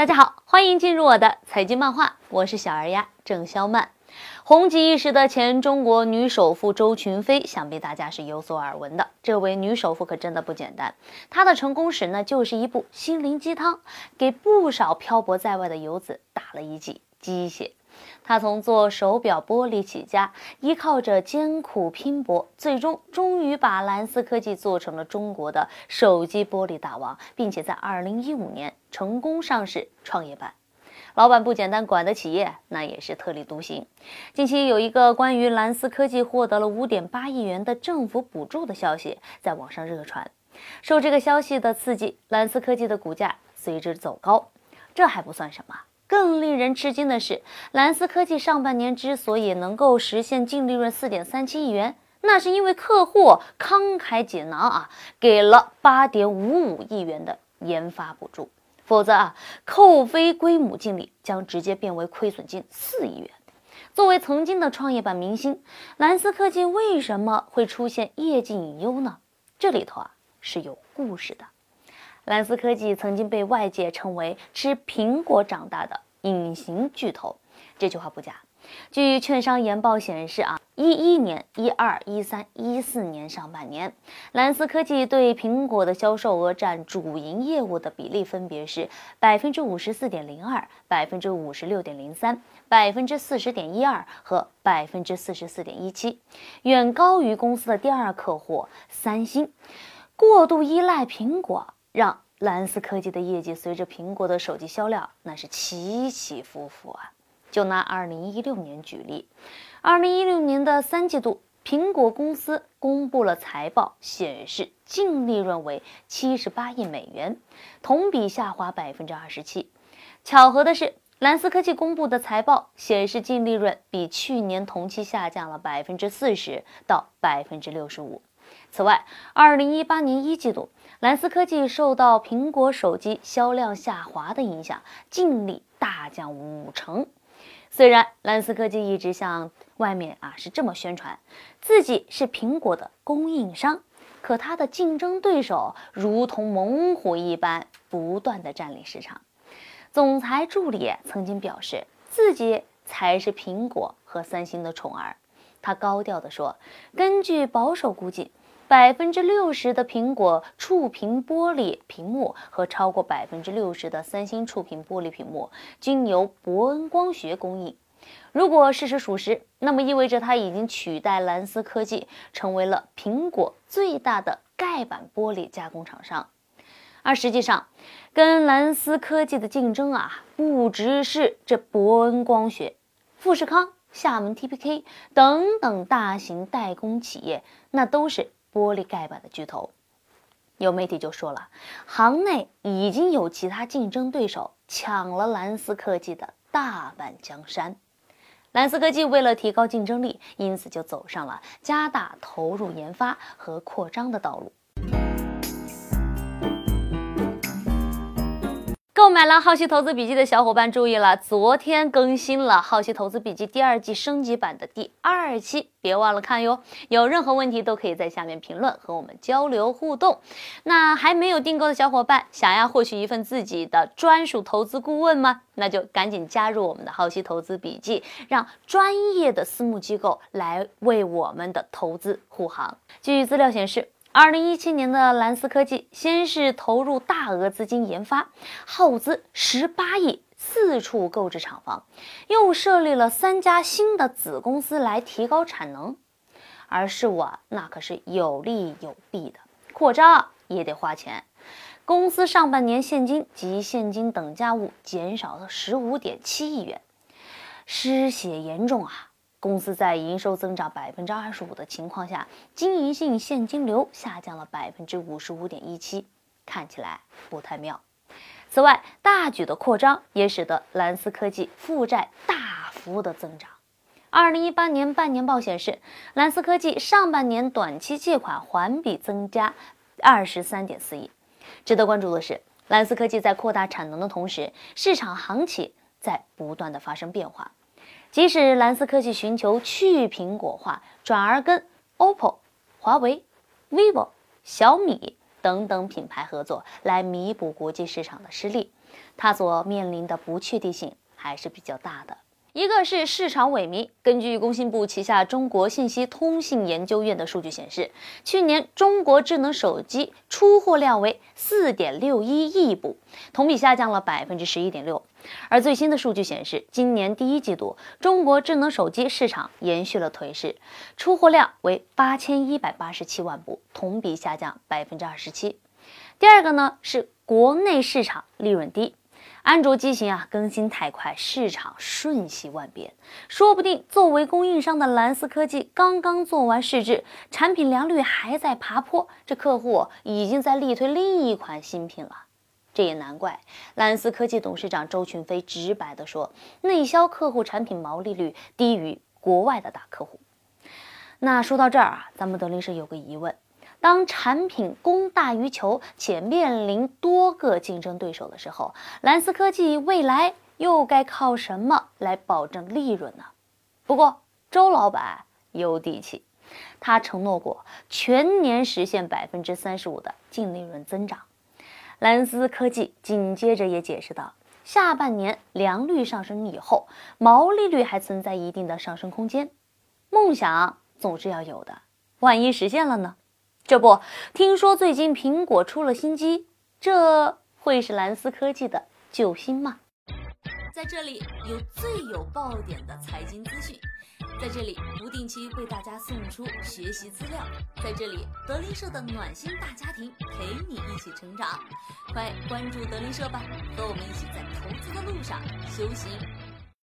大家好，欢迎进入我的财经漫画，我是小儿鸭郑肖曼。红极一时的前中国女首富周群飞，想必大家是有所耳闻的。这位女首富可真的不简单，她的成功史呢，就是一部心灵鸡汤，给不少漂泊在外的游子打了一剂鸡血。他从做手表玻璃起家，依靠着艰苦拼搏，最终终于把蓝思科技做成了中国的手机玻璃大王，并且在二零一五年成功上市创业板。老板不简单，管的企业那也是特立独行。近期有一个关于蓝思科技获得了五点八亿元的政府补助的消息在网上热传，受这个消息的刺激，蓝思科技的股价随之走高。这还不算什么。更令人吃惊的是，蓝思科技上半年之所以能够实现净利润四点三七亿元，那是因为客户慷慨解囊啊，给了八点五五亿元的研发补助，否则啊，扣非归母净利将直接变为亏损近四亿元。作为曾经的创业板明星，蓝思科技为什么会出现业绩隐忧呢？这里头啊是有故事的。蓝思科技曾经被外界称为吃苹果长大的隐形巨头，这句话不假。据券商研报显示，啊，一一年、一二、一三、一四年上半年，蓝思科技对苹果的销售额占主营业务的比例分别是百分之五十四点零二、百分之五十六点零三、百分之四十点一二和百分之四十四点一七，远高于公司的第二客户三星。过度依赖苹果。让蓝思科技的业绩随着苹果的手机销量那是起起伏伏啊！就拿二零一六年举例，二零一六年的三季度，苹果公司公布了财报，显示净利润为七十八亿美元，同比下滑百分之二十七。巧合的是，蓝思科技公布的财报显示净利润比去年同期下降了百分之四十到百分之六十五。此外，二零一八年一季度，蓝思科技受到苹果手机销量下滑的影响，净利大降五成。虽然蓝思科技一直向外面啊是这么宣传，自己是苹果的供应商，可它的竞争对手如同猛虎一般，不断的占领市场。总裁助理曾经表示，自己才是苹果和三星的宠儿。他高调地说：“根据保守估计。”百分之六十的苹果触屏玻璃屏幕和超过百分之六十的三星触屏玻璃屏幕均由伯恩光学供应。如果事实属实，那么意味着它已经取代蓝思科技，成为了苹果最大的盖板玻璃加工厂商。而实际上，跟蓝思科技的竞争啊，不只是这伯恩光学、富士康、厦门 TPK 等等大型代工企业，那都是。玻璃盖板的巨头，有媒体就说了，行内已经有其他竞争对手抢了蓝思科技的大半江山。蓝思科技为了提高竞争力，因此就走上了加大投入研发和扩张的道路。购买了《浩熙投资笔记》的小伙伴注意了，昨天更新了《浩熙投资笔记》第二季升级版的第二期，别忘了看哟。有任何问题都可以在下面评论和我们交流互动。那还没有订购的小伙伴，想要获取一份自己的专属投资顾问吗？那就赶紧加入我们的《浩熙投资笔记》，让专业的私募机构来为我们的投资护航。据资料显示。二零一七年的蓝思科技先是投入大额资金研发，耗资十八亿，四处购置厂房，又设立了三家新的子公司来提高产能。而是我，那可是有利有弊的，扩张也得花钱。公司上半年现金及现金等价物减少了十五点七亿元，失血严重啊！公司在营收增长百分之二十五的情况下，经营性现金流下降了百分之五十五点一七，看起来不太妙。此外，大举的扩张也使得蓝思科技负债大幅的增长。二零一八年半年报显示，蓝思科技上半年短期借款环比增加二十三点四亿。值得关注的是，蓝思科技在扩大产能的同时，市场行情在不断的发生变化。即使蓝思科技寻求去苹果化，转而跟 OPPO、华为、vivo、小米等等品牌合作，来弥补国际市场的失利，它所面临的不确定性还是比较大的。一个是市场萎靡。根据工信部旗下中国信息通信研究院的数据显示，去年中国智能手机出货量为四点六一亿部，同比下降了百分之十一点六。而最新的数据显示，今年第一季度中国智能手机市场延续了颓势，出货量为八千一百八十七万部，同比下降百分之二十七。第二个呢是国内市场利润低。安卓机型啊更新太快，市场瞬息万变，说不定作为供应商的蓝思科技刚刚做完试制，产品良率还在爬坡，这客户已经在力推另一款新品了。这也难怪，蓝思科技董事长周群飞直白地说，内销客户产品毛利率低于国外的大客户。那说到这儿啊，咱们德林社有个疑问。当产品供大于求且面临多个竞争对手的时候，蓝思科技未来又该靠什么来保证利润呢？不过周老板有底气，他承诺过全年实现百分之三十五的净利润增长。蓝思科技紧接着也解释道，下半年良率上升以后，毛利率还存在一定的上升空间。梦想总是要有的，万一实现了呢？这不，听说最近苹果出了新机，这会是蓝思科技的救星吗？在这里有最有爆点的财经资讯，在这里不定期为大家送出学习资料，在这里德林社的暖心大家庭陪你一起成长，快关注德林社吧，和我们一起在投资的路上修行。